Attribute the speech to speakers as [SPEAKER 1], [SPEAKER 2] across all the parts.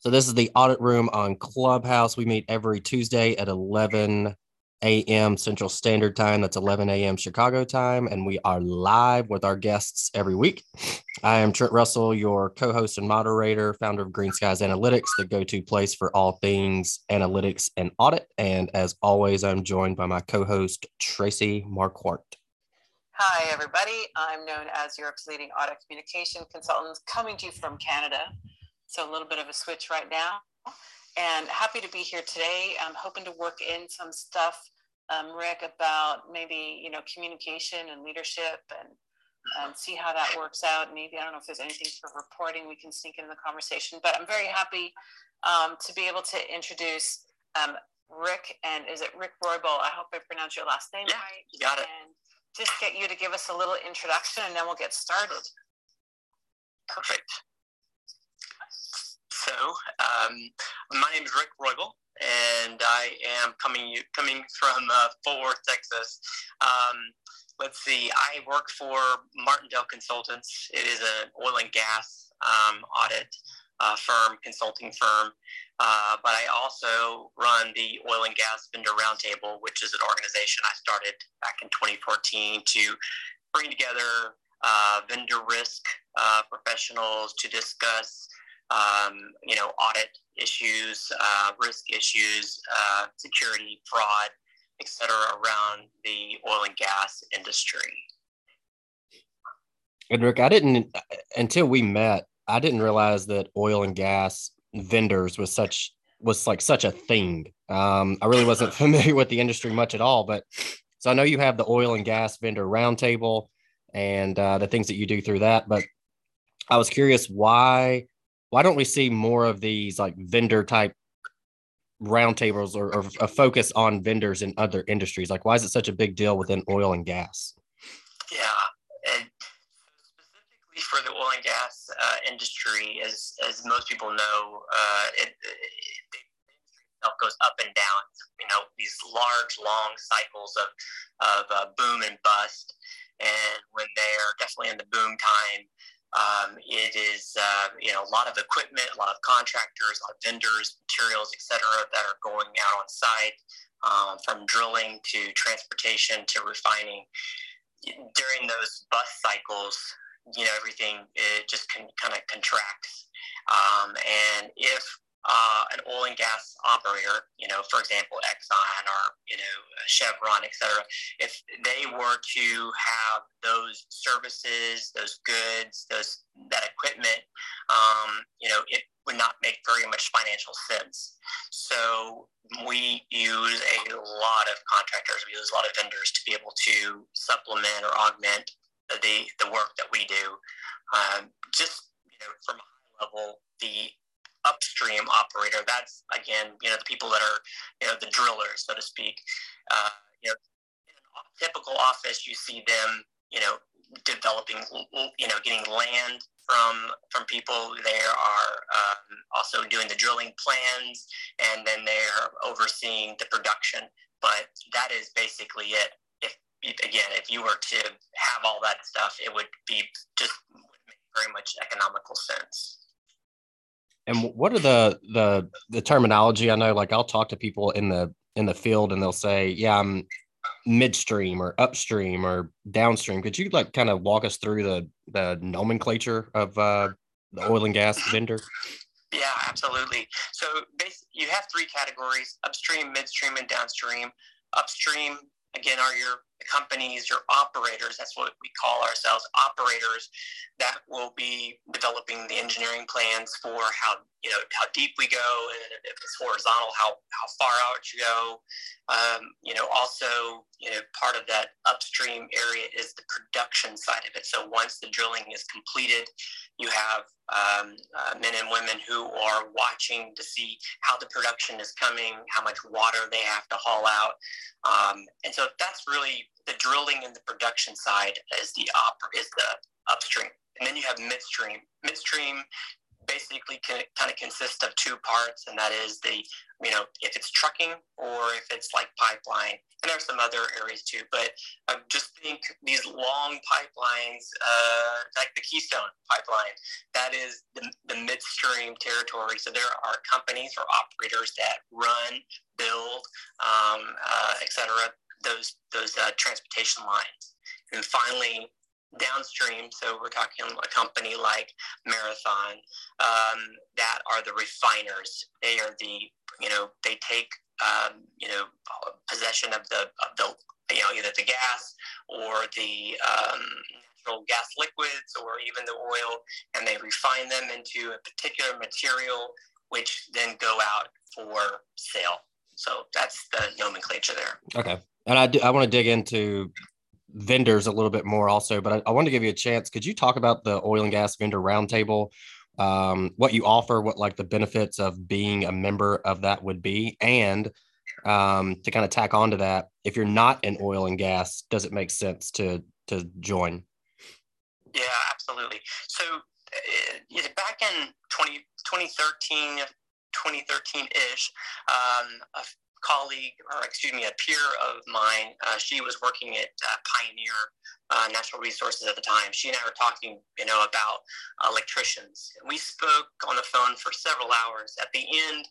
[SPEAKER 1] So this is the audit room on Clubhouse. We meet every Tuesday at 11 a.m. Central Standard Time. That's 11 a.m. Chicago time. And we are live with our guests every week. I am Trent Russell, your co host and moderator, founder of Green Skies Analytics, the go to place for all things analytics and audit. And as always, I'm joined by my co host, Tracie Marquardt.
[SPEAKER 2] Hi, everybody. I'm known as Europe's leading audit communication consultant, coming to you from Canada. So a little bit of a switch right now. And happy to be here today. I'm hoping to work in some stuff, um, Rick, about maybe, you know, communication and leadership and, and see how that works out. Maybe, I don't know if there's anything for reporting we can sneak in the conversation, but I'm very happy um, to be able to introduce um, Rick and is it Rick Roybal? I hope I pronounced your last name
[SPEAKER 3] yeah,
[SPEAKER 2] right.
[SPEAKER 3] You got it.
[SPEAKER 2] And just get you to give us a little introduction and then we'll get started.
[SPEAKER 3] Perfect. So, um, my name is Rick Roybal, and I am coming coming from uh, Fort Worth, Texas. Um, let's see, I work for Martindale Consultants. It is an oil and gas um, audit uh, firm, consulting firm. Uh, but I also run the Oil and Gas Vendor Roundtable, which is an organization I started back in 2014 to bring together uh, vendor risk uh, professionals to discuss um, you know, audit issues, uh, risk issues, uh, security, fraud, et cetera, around the oil and gas industry.
[SPEAKER 1] And Rick, I didn't until we met. I didn't realize that oil and gas vendors was such was like such a thing. Um, I really wasn't familiar with the industry much at all, but so I know you have the oil and gas vendor roundtable and uh, the things that you do through that. But I was curious why why don't we see more of these like vendor type roundtables or, or a focus on vendors in other industries? Like, why is it such a big deal within oil and gas?
[SPEAKER 3] Yeah, and specifically for the oil and gas uh, industry, as as most people know, uh, it, it, itself goes up and down. You know, these large, long cycles of of uh, boom and bust, and when they are definitely in the boom time um, it is, uh, you know, a lot of equipment, a lot of contractors, a lot of vendors, materials, et cetera, that are going out on site, um, from drilling to transportation to refining. During those bus cycles, you know, everything it just can kind of contracts. Um, and if uh, an oil and gas operator, you know, for example, Exxon or, you know, Chevron, et cetera, if they were to have those services, those goods, those, that equipment, um, you know, it would not make very much financial sense. So we use a lot of contractors, we use a lot of vendors to be able to supplement or augment the, the work that we do. Um, just, you know, from a high level, the upstream operator. That's again, you know, the people that are, you know, the drillers, so to speak. Uh, you know, in a typical office, you see them, you know, developing, you know, getting land from from people. They are um, also doing the drilling plans, and then they're overseeing the production. But that is basically it. If again, if you were to have all that stuff, it would be just very much economical sense.
[SPEAKER 1] And what are the the the terminology? I know, like I'll talk to people in the in the field, and they'll say, "Yeah, I'm midstream or upstream or downstream." Could you like kind of walk us through the the nomenclature of uh, the oil and gas vendor?
[SPEAKER 3] Yeah, absolutely. So you have three categories: upstream, midstream, and downstream. Upstream again are your companies, your operators. That's what we call ourselves, operators that will be developing the engineering plans for how you know how deep we go, and if it's horizontal, how how far out you go. Um, you know, also you know part of that upstream area is the production side of it. So once the drilling is completed, you have um, uh, men and women who are watching to see how the production is coming, how much water they have to haul out, um, and so that's really the drilling and the production side is the op is the upstream, and then you have midstream. Midstream basically kind of consists of two parts, and that is the you know if it's trucking or if it's like pipeline, and there's some other areas too. But I just think these long pipelines, uh, like the Keystone pipeline, that is the, the midstream territory. So there are companies or operators that run, build, um, uh, etc. Those those uh, transportation lines, and finally downstream. So we're talking a company like Marathon um, that are the refiners. They are the you know they take um, you know possession of the of the you know either the gas or the um, natural gas liquids or even the oil, and they refine them into a particular material, which then go out for sale. So that's the nomenclature there.
[SPEAKER 1] Okay. And I, do, I want to dig into vendors a little bit more also, but I, I want to give you a chance. Could you talk about the oil and gas vendor roundtable? Um, what you offer, what like the benefits of being a member of that would be, and um, to kind of tack on to that, if you're not in oil and gas, does it make sense to to join?
[SPEAKER 3] Yeah, absolutely. So uh, back in 20, 2013, 2013-ish, um, a colleague, or excuse me, a peer of mine. Uh, she was working at uh, Pioneer uh, Natural Resources at the time. She and I were talking, you know, about electricians. We spoke on the phone for several hours. At the end,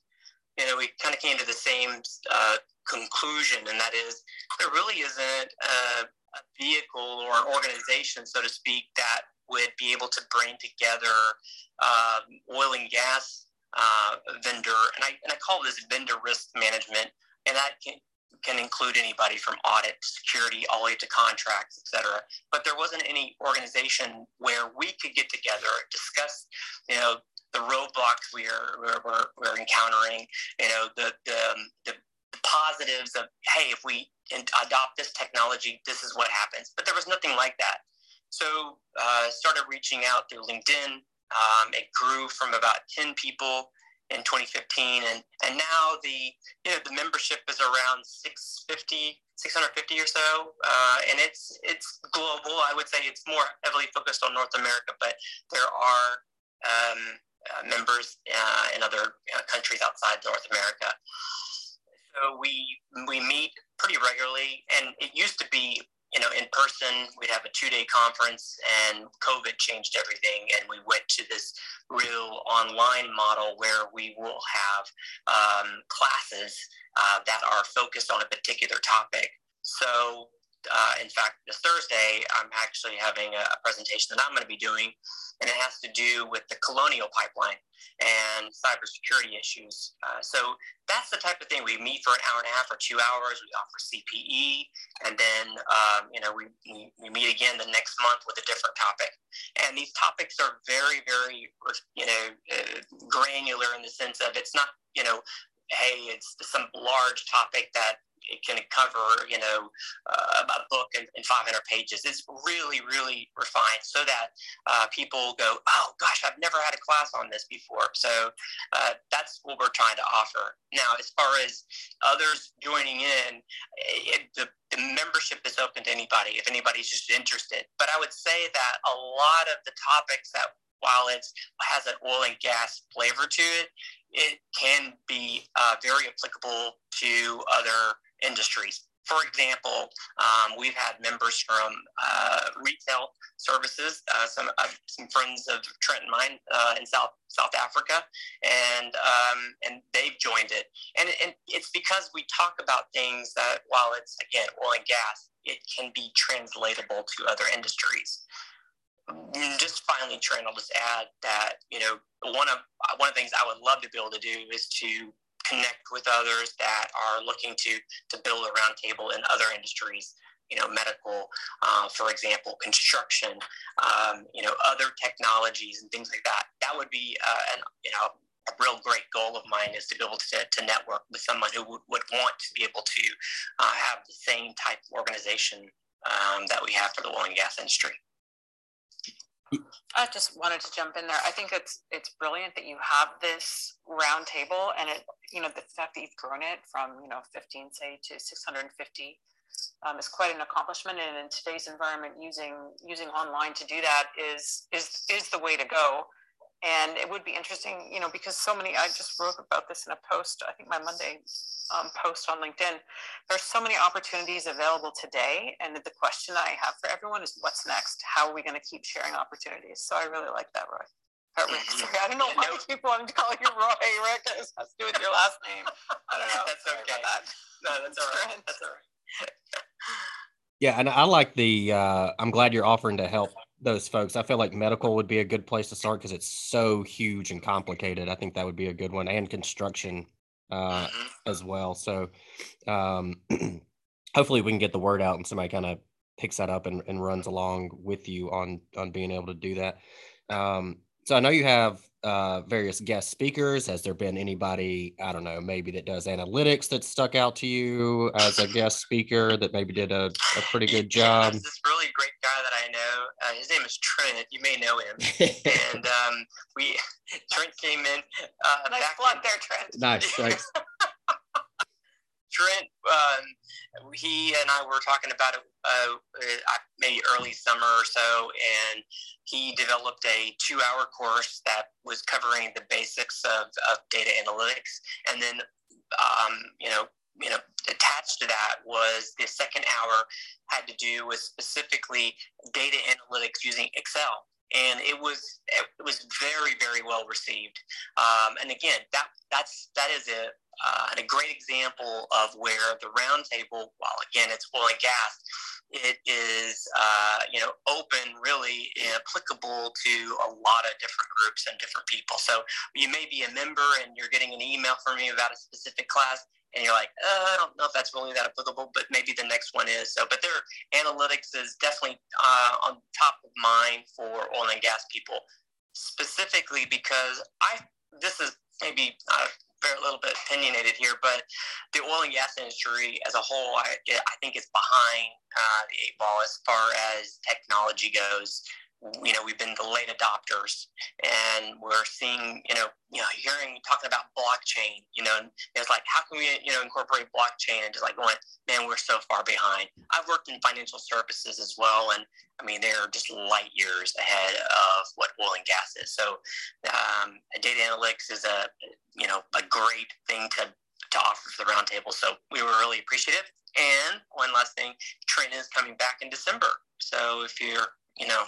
[SPEAKER 3] you know, we kind of came to the same uh, conclusion, and that is there really isn't a, a vehicle or an organization, so to speak, that would be able to bring together um, oil and gas uh, vendor, and I, and I call this vendor risk management, and that can, can include anybody from audit, security, all the way to contracts, et cetera. But there wasn't any organization where we could get together, discuss, you know, the roadblocks we are we're, we're, encountering, you know, the, the, um, the positives of, hey, if we adopt this technology, this is what happens. But there was nothing like that. So uh, started reaching out through LinkedIn, um, it grew from about 10 people in 2015, and, and now the you know the membership is around 650, 650 or so, uh, and it's it's global. I would say it's more heavily focused on North America, but there are um, uh, members uh, in other countries outside North America. So we we meet pretty regularly, and it used to be you know, in person. We'd have a two day conference, and COVID changed everything. And we went to this real online model where we will have um, classes uh, that are focused on a particular topic. So uh, in fact, this Thursday, I'm actually having a, a, presentation that I'm going to be doing, and it has to do with the colonial pipeline and cybersecurity issues. Uh, so that's the type of thing. We meet for an hour and a half or two hours. We offer CPE, and then um, you know we, we, we meet again the next month with a different topic. And these topics are very, very you know uh, granular in the sense of it's not you know hey, it's some large topic that can cover, you know, uh, a book in, in, 500 pages. It's really, really refined so that uh, people go, oh gosh, I've never had a class on this before. So uh, that's what we're trying to offer. Now, as far as others joining in, it, the, the membership is open to anybody if anybody's just interested. But I would say that a lot of the topics that while it has an oil and gas flavor to it, it can be uh, very applicable to other industries. For example, um, we've had members from uh, retail services, uh, some uh, some friends of Trent and mine uh, in South South Africa, and um, and they've joined it. And, and it's because we talk about things that, while it's again oil and gas, it can be translatable to other industries just finally, Trent, I'll just add that you know one of one of the things I would love to be able to do is to connect with others that are looking to to build a roundtable in other industries you know medical uh, for example construction um, you know other technologies and things like that. That would be uh, an you know a real great goal of mine is to be able to, to network with someone who would, would want to be able to uh, have the same type of organization um, that we have for the oil and gas industry
[SPEAKER 2] I just wanted to jump in there. I think it's it's brilliant that you have this roundtable, and it you know the fact that you've grown it from you know 15 say to 650 um, is quite an accomplishment. And in today's environment, using using online to do that is is is the way to go. And it would be interesting, you know, because so many, I just wrote about this in a post, I think my Monday um, post on LinkedIn. There's so many opportunities available today. And the question I have for everyone is what's next? How are we going to keep sharing opportunities? So I really like that, Roy. Sorry, I don't know why I keep wanting to call you Roy. Rick, it has to do with your last name. I don't know.
[SPEAKER 3] That's okay. That. No, that's all right. That's all right.
[SPEAKER 1] Yeah, and I like the. Uh, I'm glad you're offering to help those folks. I feel like medical would be a good place to start because it's so huge and complicated. I think that would be a good one, and construction uh, mm-hmm. as well. So, um, hopefully, we can get the word out, and somebody kind of picks that up and, and runs along with you on on being able to do that. Um, so I know you have uh, various guest speakers. Has there been anybody, I don't know, maybe that does analytics that stuck out to you as a guest speaker that maybe did a, a pretty good job?
[SPEAKER 3] Yeah, this really great guy that I know. Uh, his name is Trent. You may know him. and um, we Trent came in.
[SPEAKER 2] Uh, nice plug there, Trent.
[SPEAKER 1] Nice. Thanks.
[SPEAKER 3] Trent, um, he and I were talking about it uh, uh, maybe early summer or so, and he developed a two-hour course that was covering the basics of, of data analytics, and then um, you know, you know, attached to that was the second hour had to do with specifically data analytics using Excel. And it was it was very very well received. Um, and again, that that's that is a uh, a great example of where the roundtable, while again it's oil and gas, it is uh, you know open really applicable to a lot of different groups and different people. So you may be a member and you're getting an email from me about a specific class and you're like, uh, I don't know if that's really that applicable, but maybe the next one is. So, but their analytics is definitely uh, on top of mind for oil and gas people, specifically because I this is maybe uh, a little bit opinionated here, but the oil and gas industry as a whole, I, I think is behind uh, the eight ball as far as technology goes. You know we've been the late adopters and we're seeing you know you know hearing talking about blockchain you know it's like how can we you know incorporate blockchain? And just like going man we're so far behind. I've worked in financial services as well and i mean they're just light years ahead of what oil and gas is. So um, data analytics is a you know a great thing to to offer for the roundtable so we were really appreciative and one last thing trent is coming back in december so if you're you know,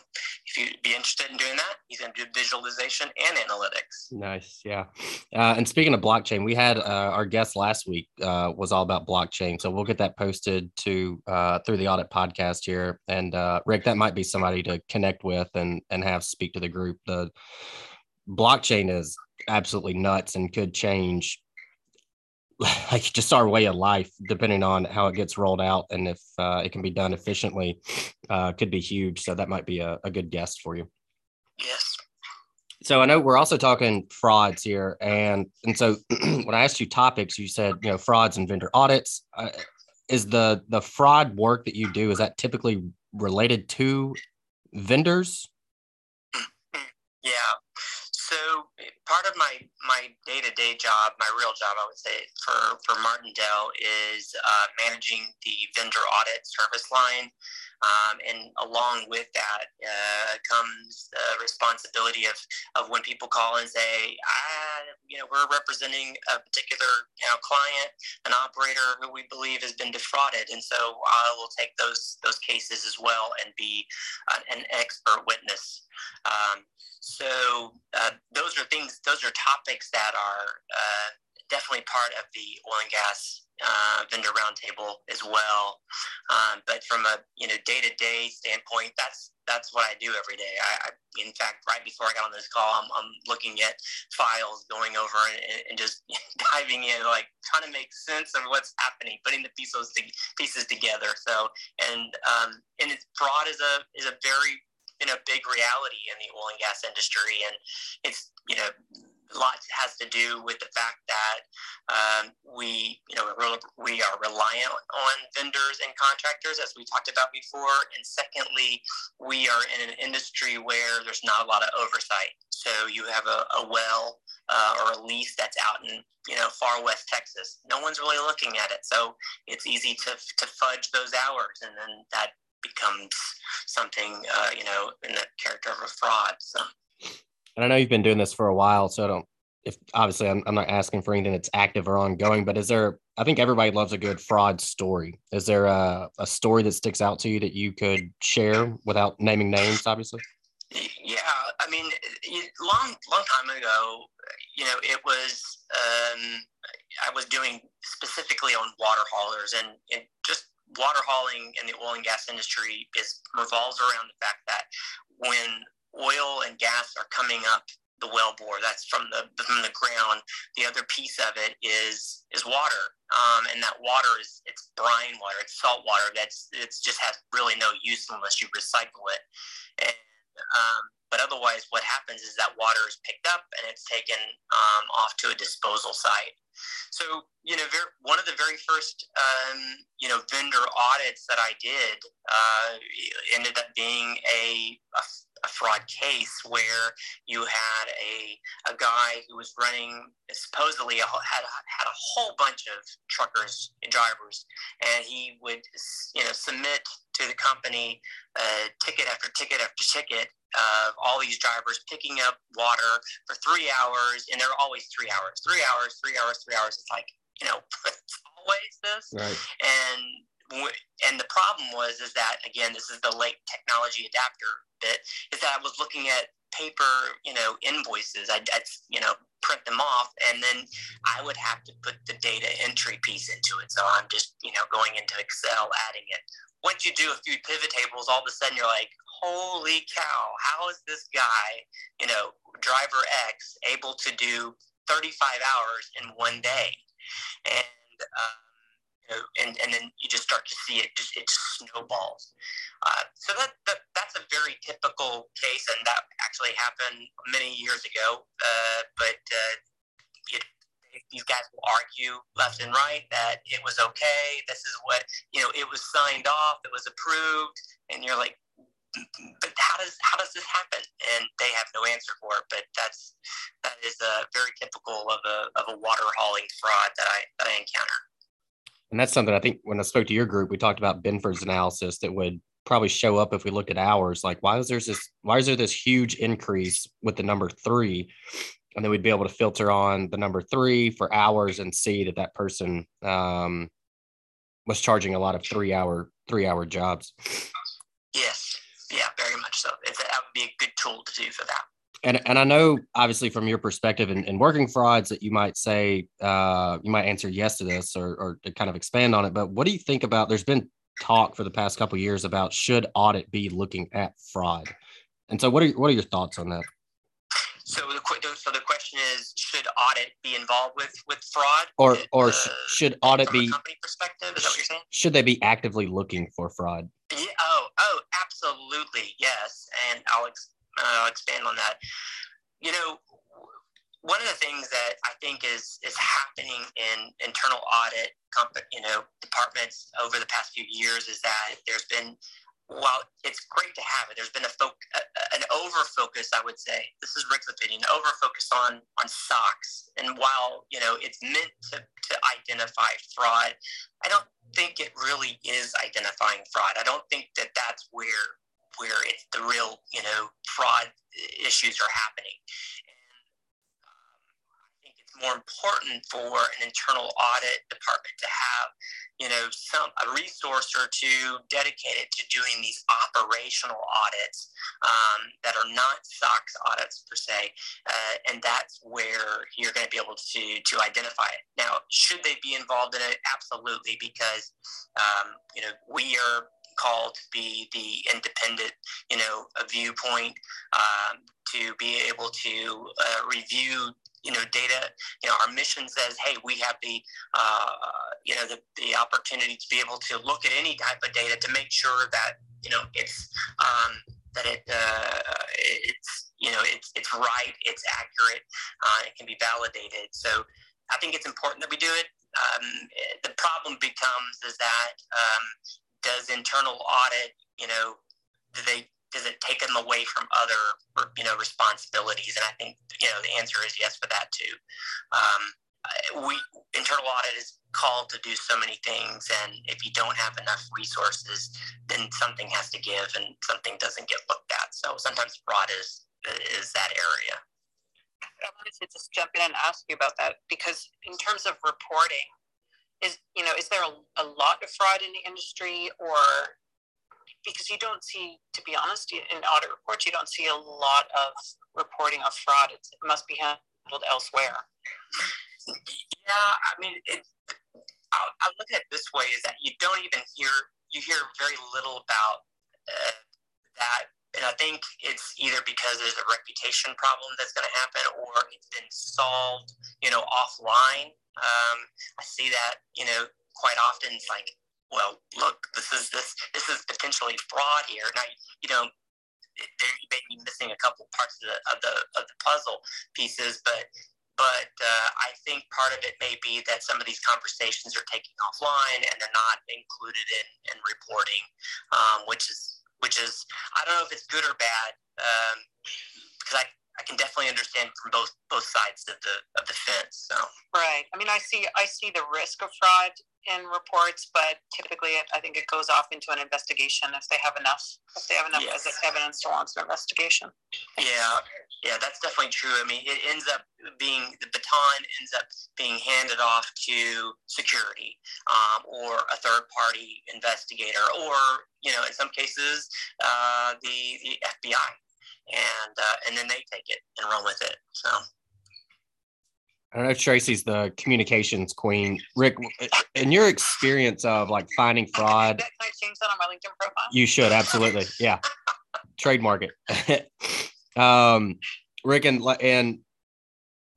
[SPEAKER 3] if you'd be interested in doing that, he's going to do visualization and analytics.
[SPEAKER 1] Nice, yeah. Uh, and speaking of blockchain, we had uh, our guest last week uh, was all about blockchain, so we'll get that posted to uh, through the audit podcast here. And uh, Rick, that might be somebody to connect with and and have speak to the group. The blockchain is absolutely nuts and could change like just our way of life, depending on how it gets rolled out and if uh, it can be done efficiently, uh, could be huge. So that might be a, a good guest for you.
[SPEAKER 3] Yes.
[SPEAKER 1] So I know we're also talking frauds here, and and so when I asked you topics, you said you know frauds and vendor audits. Uh, is the the fraud work that you do is that typically related to vendors?
[SPEAKER 3] Yeah, so part of my my day to day job, my real job, I would say, for for Martindale is uh, managing the vendor audit service line, um, and along with that uh, comes the responsibility of of when people call and say, ah, you know, we're representing a particular you know client, an operator who we believe has been defrauded, and so I will take those those cases as well and be an expert witness. Um, so uh, those are things, those are topics that are uh, definitely part of the oil and gas uh, vendor roundtable as well. Um, but from a you know day to day standpoint, that's that's what I do every day. I, I, in fact, right before I got on this call, I'm, I'm looking at files, going over and, and, just diving in, like trying to make sense of what's happening, putting the pieces to, pieces together. So, and um, and it's broad is a is a very been a big reality in the oil and gas industry, and it's you know lot has to do with the fact that um, we you know we are reliant on vendors and contractors as we talked about before, and secondly, we are in an industry where there's not a lot of oversight. So you have a, a well uh, or a lease that's out in you know far west Texas. No one's really looking at it, so it's easy to to fudge those hours, and then that becomes something, uh, you know, in the character of a fraud. So.
[SPEAKER 1] And I know you've been doing this for a while, so I don't. If obviously I'm, I'm not asking for anything that's active or ongoing, but is there? I think everybody loves a good fraud story. Is there a, a story that sticks out to you that you could share without naming names? Obviously.
[SPEAKER 3] Yeah, I mean, long long time ago, you know, it was um, I was doing specifically on water haulers, and, and just water hauling in the oil and gas industry is revolves around the fact that when oil and gas are coming up the well bore. That's from the from the ground. The other piece of it is is water. Um, and that water is it's brine water. It's salt water that's it's just has really no use unless you recycle it. And um, but otherwise, what happens is that water is picked up and it's taken um, off to a disposal site. So, you know, very, one of the very first, um, you know, vendor audits that I did uh, ended up being a, a, a, fraud case where you had a, a guy who was running supposedly a, had, had a whole bunch of truckers and drivers, and he would, you know, submit to the company uh, ticket after ticket after ticket of all these drivers picking up water for three hours, and they're always three hours, three hours, three hours, three hours. It's like you know, always this.
[SPEAKER 1] Right.
[SPEAKER 3] And and the problem was is that again, this is the late technology adapter bit. Is that I was looking at paper, you know, invoices. I'd, I'd, you know print them off, and then I would have to put the data entry piece into it. So I'm just you know going into Excel, adding it. Once you do a few pivot tables, all of a sudden you're like, holy cow, how is this guy, you know, driver X, able to do 35 hours in one day? And, um, you know, and, and then you just start to see it just it snowballs. Uh, so that, that that's a very typical case, and that actually happened many years ago. Uh, but uh, it, these guys will argue left and right that it was okay. This is what you know. It was signed off. It was approved, and you're like, but how does how does this happen? And they have no answer for it. But that's that is a very typical of a of a water hauling fraud that I that I encounter.
[SPEAKER 1] And that's something I think when I spoke to your group, we talked about Benford's analysis that would probably show up if we looked at hours. Like, why is there this why is there this huge increase with the number three? And then we'd be able to filter on the number three for hours and see that that person um, was charging a lot of three hour three hour jobs.
[SPEAKER 3] Yes yeah, very much so. It's, that would be a good tool to do for that.
[SPEAKER 1] And, and I know obviously from your perspective in, in working frauds that you might say uh, you might answer yes to this or, or to kind of expand on it. But what do you think about? There's been talk for the past couple years about should audit be looking at fraud, and so what are what are your thoughts on that?
[SPEAKER 3] So the so the question is, should audit be involved with with fraud,
[SPEAKER 1] or or uh, should audit be
[SPEAKER 3] company perspective? Is that what you're saying?
[SPEAKER 1] Should they be actively looking for fraud?
[SPEAKER 3] Yeah, oh, oh, absolutely, yes. And I'll, ex- I'll expand on that. You know, one of the things that I think is is happening in internal audit, company, you know, departments over the past few years is that there's been while it's great to have it, there's been a fo- an over focus, I would say. This is Rick's opinion, over focus on on SOX. And while you know it's meant to, to identify fraud, I don't think it really is identifying fraud. I don't think that that's where where it's the real you know fraud issues are happening more important for an internal audit department to have, you know, some a resource or two dedicated to doing these operational audits um, that are not SOX audits per se, uh, and that's where you're going to be able to to identify it. Now, should they be involved in it? Absolutely, because um, you know we are called to be the independent, you know, viewpoint um, to be able to uh, review you know data you know our mission says hey we have the uh, you know the, the opportunity to be able to look at any type of data to make sure that you know it's um, that it uh, it's you know it's it's right it's accurate uh, it can be validated. So i think it's important that we do it. Um, the problem becomes is that um, does internal audit you know do they does it take them away from other you know responsibilities? And I think you know the answer is yes for that too. Um, we internal audit is called to do so many things, and if you don't have enough resources, then something has to give, and something doesn't get looked at. So sometimes fraud is is that area.
[SPEAKER 2] I wanted to just jump in and ask you about that because in terms of reporting, is you know, is there a, a lot of fraud in the industry, or because you don't see, to be honest, in audit reports, you don't see a lot of reporting of fraud. It must be handled elsewhere.
[SPEAKER 3] Yeah, I mean, it, I'll, I'll, look at it this way: is that you don't even hear you hear very little about uh, that and I think it's either because there's a reputation problem that's going to happen or it's been solved, you know, offline. Um, I see that, you know, quite often. It's like, well, look, this is this this is potentially fraud here. Now, you know, you may be missing a couple parts of the of the, of the puzzle pieces, but but uh, I think part of it may be that some of these conversations are taking offline and they're not included in, in reporting, um, which is which is I don't know if it's good or bad um, because I, I can definitely understand from both both sides of the of the fence. So
[SPEAKER 2] right. I mean, I see I see the risk of fraud in reports, but typically it, I think it goes off into an investigation if they have enough if they have enough yes. evidence to launch an investigation.
[SPEAKER 3] Yeah, yeah, that's definitely true. I mean, it ends up being the baton ends up being handed off to security um, or a third party investigator, or you know, in some cases, uh, the the FBI, and uh, and then they take it and run with it. So.
[SPEAKER 1] I don't know if Tracie's the communications queen. Rick, in your experience of like finding fraud,
[SPEAKER 2] can I change that on my LinkedIn profile?
[SPEAKER 1] You should absolutely, yeah. Trademark it. um, Rick and and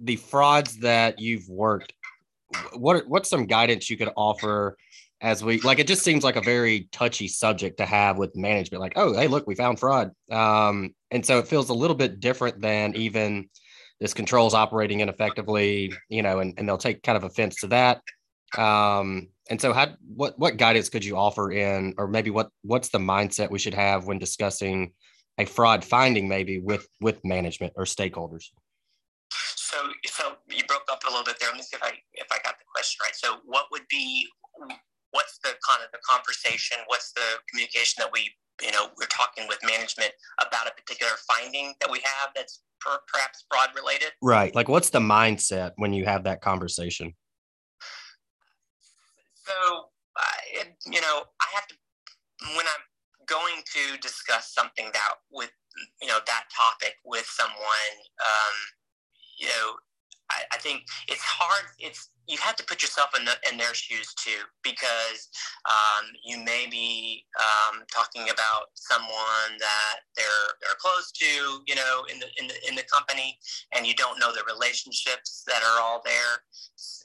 [SPEAKER 1] the frauds that you've worked. What what's some guidance you could offer as we like? It just seems like a very touchy subject to have with management. Like, oh, hey, look, we found fraud, um, and so it feels a little bit different than even this control's operating ineffectively, you know, and, and they'll take kind of offense to that. Um, and so how what what guidance could you offer in or maybe what what's the mindset we should have when discussing a fraud finding maybe with with management or stakeholders?
[SPEAKER 3] So so you broke up a little bit there. Let me see if I if I got the question right. So what would be what's the kind of the conversation, what's the communication that we you know we're talking with management about a particular finding that we have that's per, perhaps fraud related.
[SPEAKER 1] Right. Like, what's the mindset when you have that conversation?
[SPEAKER 3] So, uh, you know, I have to when I'm going to discuss something that with you know that topic with someone. Um, you know, I, I think it's hard. It's you have to put yourself in, the, in their shoes too, because um, you may be um, talking about someone that they're they're close to, you know, in the in the in the company, and you don't know the relationships that are all there.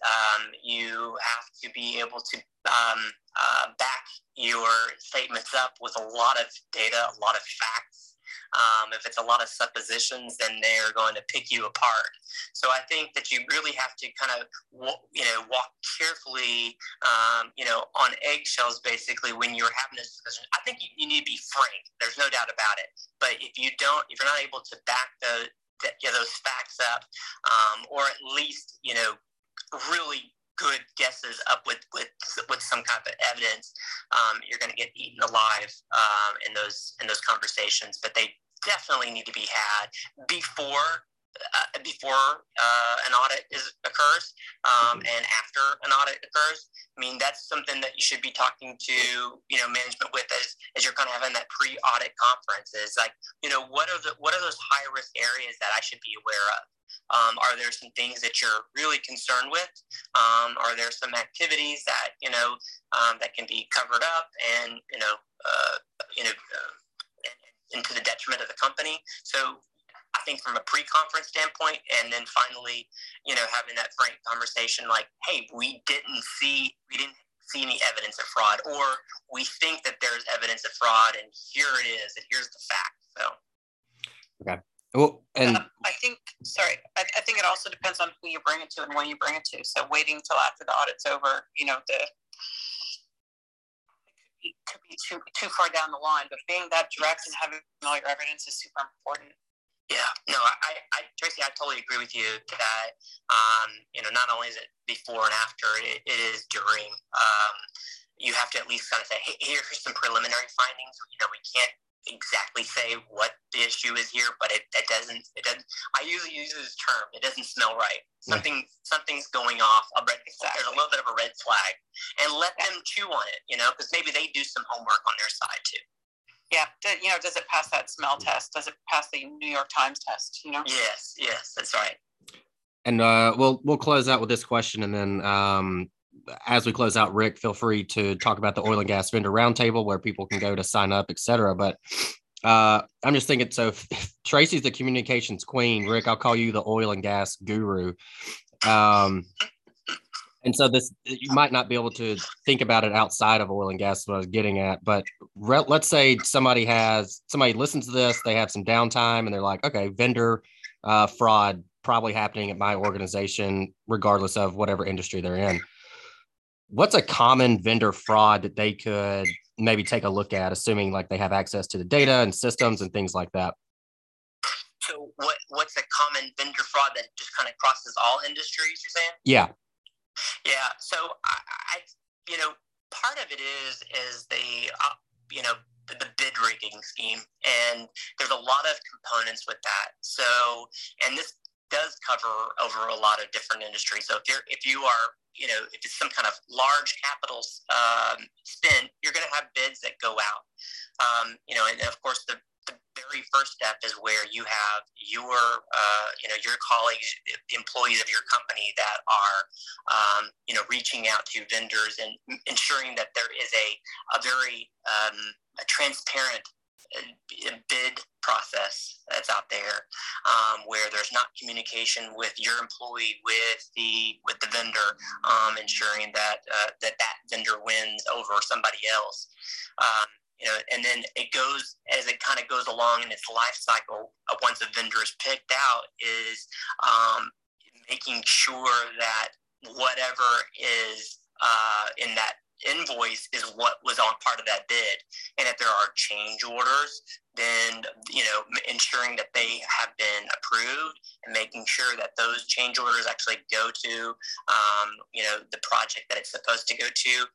[SPEAKER 3] Um, you have to be able to um, uh, back your statements up with a lot of data, a lot of facts um, if it's a lot of suppositions, then they're going to pick you apart. So I think that you really have to kind of, you know, walk carefully, um, you know, on eggshells basically when you're having this discussion. I think you, you, need to be frank. There's no doubt about it. But if you don't, if you're not able to back the, the you know, those facts up, um, or at least, you know, really good guesses up with with with some kind of evidence, um, you're going to get eaten alive um, in those in those conversations. But they definitely need to be had before uh, before uh, an audit is, occurs um, and after an audit occurs. I mean, that's something that you should be talking to, you know, management with as, as you're kind of having that pre-audit conference is like, you know, what are the, what are those high risk areas that I should be aware of? Um, are there some things that you're really concerned with? Um, are there some activities that you know um, that can be covered up and you know uh, you know uh, into the detriment of the company? So I think from a pre-conference standpoint, and then finally, you know, having that frank conversation, like, hey, we didn't see we didn't see any evidence of fraud, or we think that there's evidence of fraud, and here it is, and here's the fact. So.
[SPEAKER 1] Okay. Well, and
[SPEAKER 2] I think, sorry, I, I, think it also depends on who you bring it to and when you bring it to. So waiting until after the audit's over, you know, the it could be, could be too too far down the line. But being that direct and having all your evidence is super important.
[SPEAKER 3] Yeah, no, I, I, Tracie, I totally agree with you that, um, you know, not only is it before and after, it, it is during. Um, you have to at least kind of say, hey, here's some preliminary findings. You know, we can't exactly say what the issue is here, but it, it doesn't. It doesn't. I usually use this term. It doesn't smell right. Something something's going off. A red, exactly. There's a little bit of a red flag, and let yeah. them chew on it. You know, because maybe they do some homework on their side too.
[SPEAKER 2] Yeah, you know, does it pass that smell test? Does it pass the New York Times test? You know.
[SPEAKER 3] Yes, yes, that's right.
[SPEAKER 1] And uh, we'll we'll close out with this question, and then um, as we close out, Rick, feel free to talk about the oil and gas vendor roundtable where people can go to sign up, etc. But uh, I'm just thinking, so Tracie's the communications queen. Rick, I'll call you the oil and gas guru. Um, and so this, you might not be able to think about it outside of oil and gas. What I was getting at, but re- let's say somebody has somebody listens to this, they have some downtime, and they're like, okay, vendor uh, fraud probably happening at my organization, regardless of whatever industry they're in. What's a common vendor fraud that they could maybe take a look at, assuming like they have access to the data and systems and things like that?
[SPEAKER 3] So, what what's a common vendor fraud that just kind of crosses all industries? You're saying?
[SPEAKER 1] Yeah.
[SPEAKER 3] Yeah. So, I, I you know, part of it is is the uh, you know the bid rigging scheme and there's a lot of components with that so and this does cover over a lot of different industries. So if you're if you are you know if it's some kind of large capital um, spend, you're going to have bids that go out. Um, you know, and of course the the very first step is where you have your uh, you know your colleagues employees of your company that are um, you know reaching out to vendors and ensuring that there is a a very um, a transparent um, where there's not communication with your employee with the with the vendor um, ensuring that uh, that that vendor wins over somebody else. Um, you know and then it goes as it kind of goes along in its life cycle uh, once a vendor is picked out is um, making sure that whatever is uh, in that invoice is what was on part of that bid. And if there are change orders, then you know ensuring that they have been approved and making sure that those change orders actually go to um, you know the project that it's supposed to go to.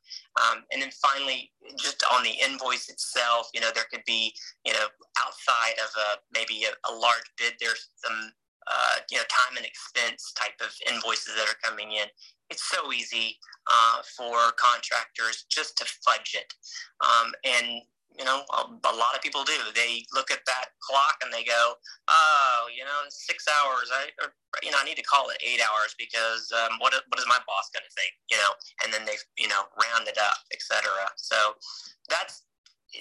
[SPEAKER 3] Um, and then finally, just on the invoice itself, you know there could be you know outside of a maybe a, a large bid, there's some uh, you know time and expense type of invoices that are coming in it's so easy uh, for contractors just to fudge it. Um, and, you know, a, a, lot of people do. They look at that clock and they go, oh, you know, six hours. I, or, you know, I need to call it eight hours because um, what, what is my boss going to think, you know? And then they, you know, round it up, etc. So that's,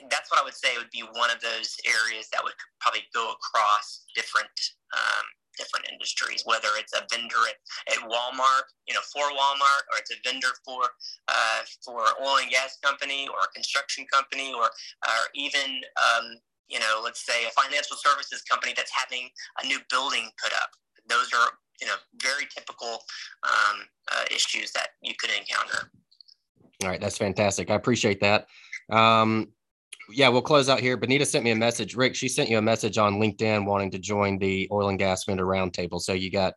[SPEAKER 3] that's what I would say would be one of those areas that would probably go across different um, different industries, whether it's a vendor at, at Walmart, you know, for Walmart, or it's a vendor for uh, for oil and gas company or a construction company, or or even um, you know, let's say a financial services company that's having a new building put up. Those are you know very typical um, uh, issues that you could encounter.
[SPEAKER 1] All right, that's fantastic. I appreciate that. Um, yeah, we'll close out here. Benita sent me a message. Rick, she sent you a message on LinkedIn wanting to join the oil and gas vendor roundtable. So you got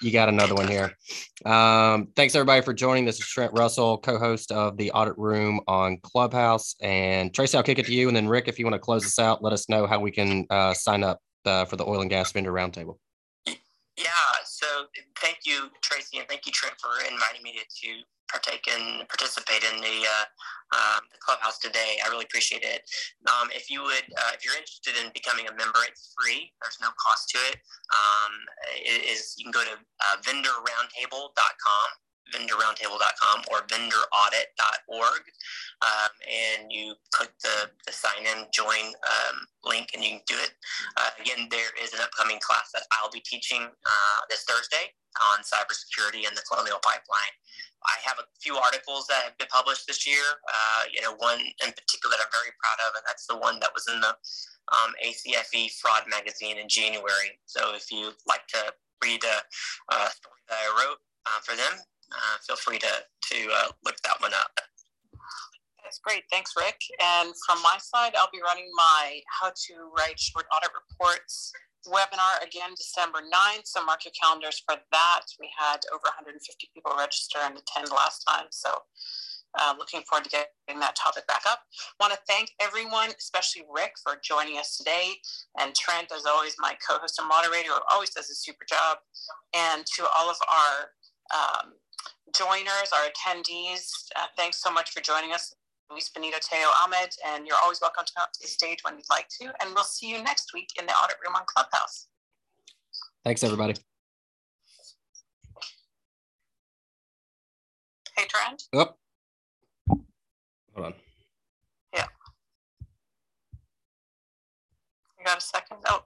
[SPEAKER 1] you got another one here. Um, thanks everybody for joining. This is Trent Russell, co-host of the Audit Room on Clubhouse. And Tracie, I'll kick it to you. And then Rick, if you want to close us out, let us know how we can uh, sign up uh, for the oil and gas vendor roundtable.
[SPEAKER 3] Yeah. So thank you, Tracie, and thank you, Trent, for inviting me to partake and participate in the, uh, um, the clubhouse today. I really appreciate it. Um, if you would, uh, if you're interested in becoming a member, it's free. There's no cost to it. Um, it is you can go to uh, vendorroundtable.com vendorroundtable.com or vendoraudit.org, um, and you click the, the sign in join um, link and you can do it uh, again there is an upcoming class that i'll be teaching uh, this thursday on cybersecurity and the colonial pipeline I have a few articles that have been published this year. Uh, you know, one in particular that I'm very proud of, and that's the one that was in the um, ACFE Fraud magazine in January. So if you like to read a, a story that I wrote uh, for them, uh, feel free to to uh, look that one up.
[SPEAKER 2] That's great. Thanks, Rick. And from my side, I'll be running my How to Write Short Audit Reports webinar again December 9th. So mark your calendars for that. We had over 150 people register and attend last time. So uh, looking forward to getting that topic back up. Want to thank everyone, especially Rick, for joining us today, and Trent, as always, my co-host and moderator, who always does a super job, and to all of our um, joiners, our attendees. Uh, thanks so much for joining us. Luis Benito Teo Ahmed, and you're always welcome to come up to the stage when you'd like to. And we'll see you next week in the audit room on Clubhouse.
[SPEAKER 1] Thanks, everybody.
[SPEAKER 2] Hey, Trent.
[SPEAKER 1] Oh. Hold on.
[SPEAKER 2] Yeah. You got a second? Oh,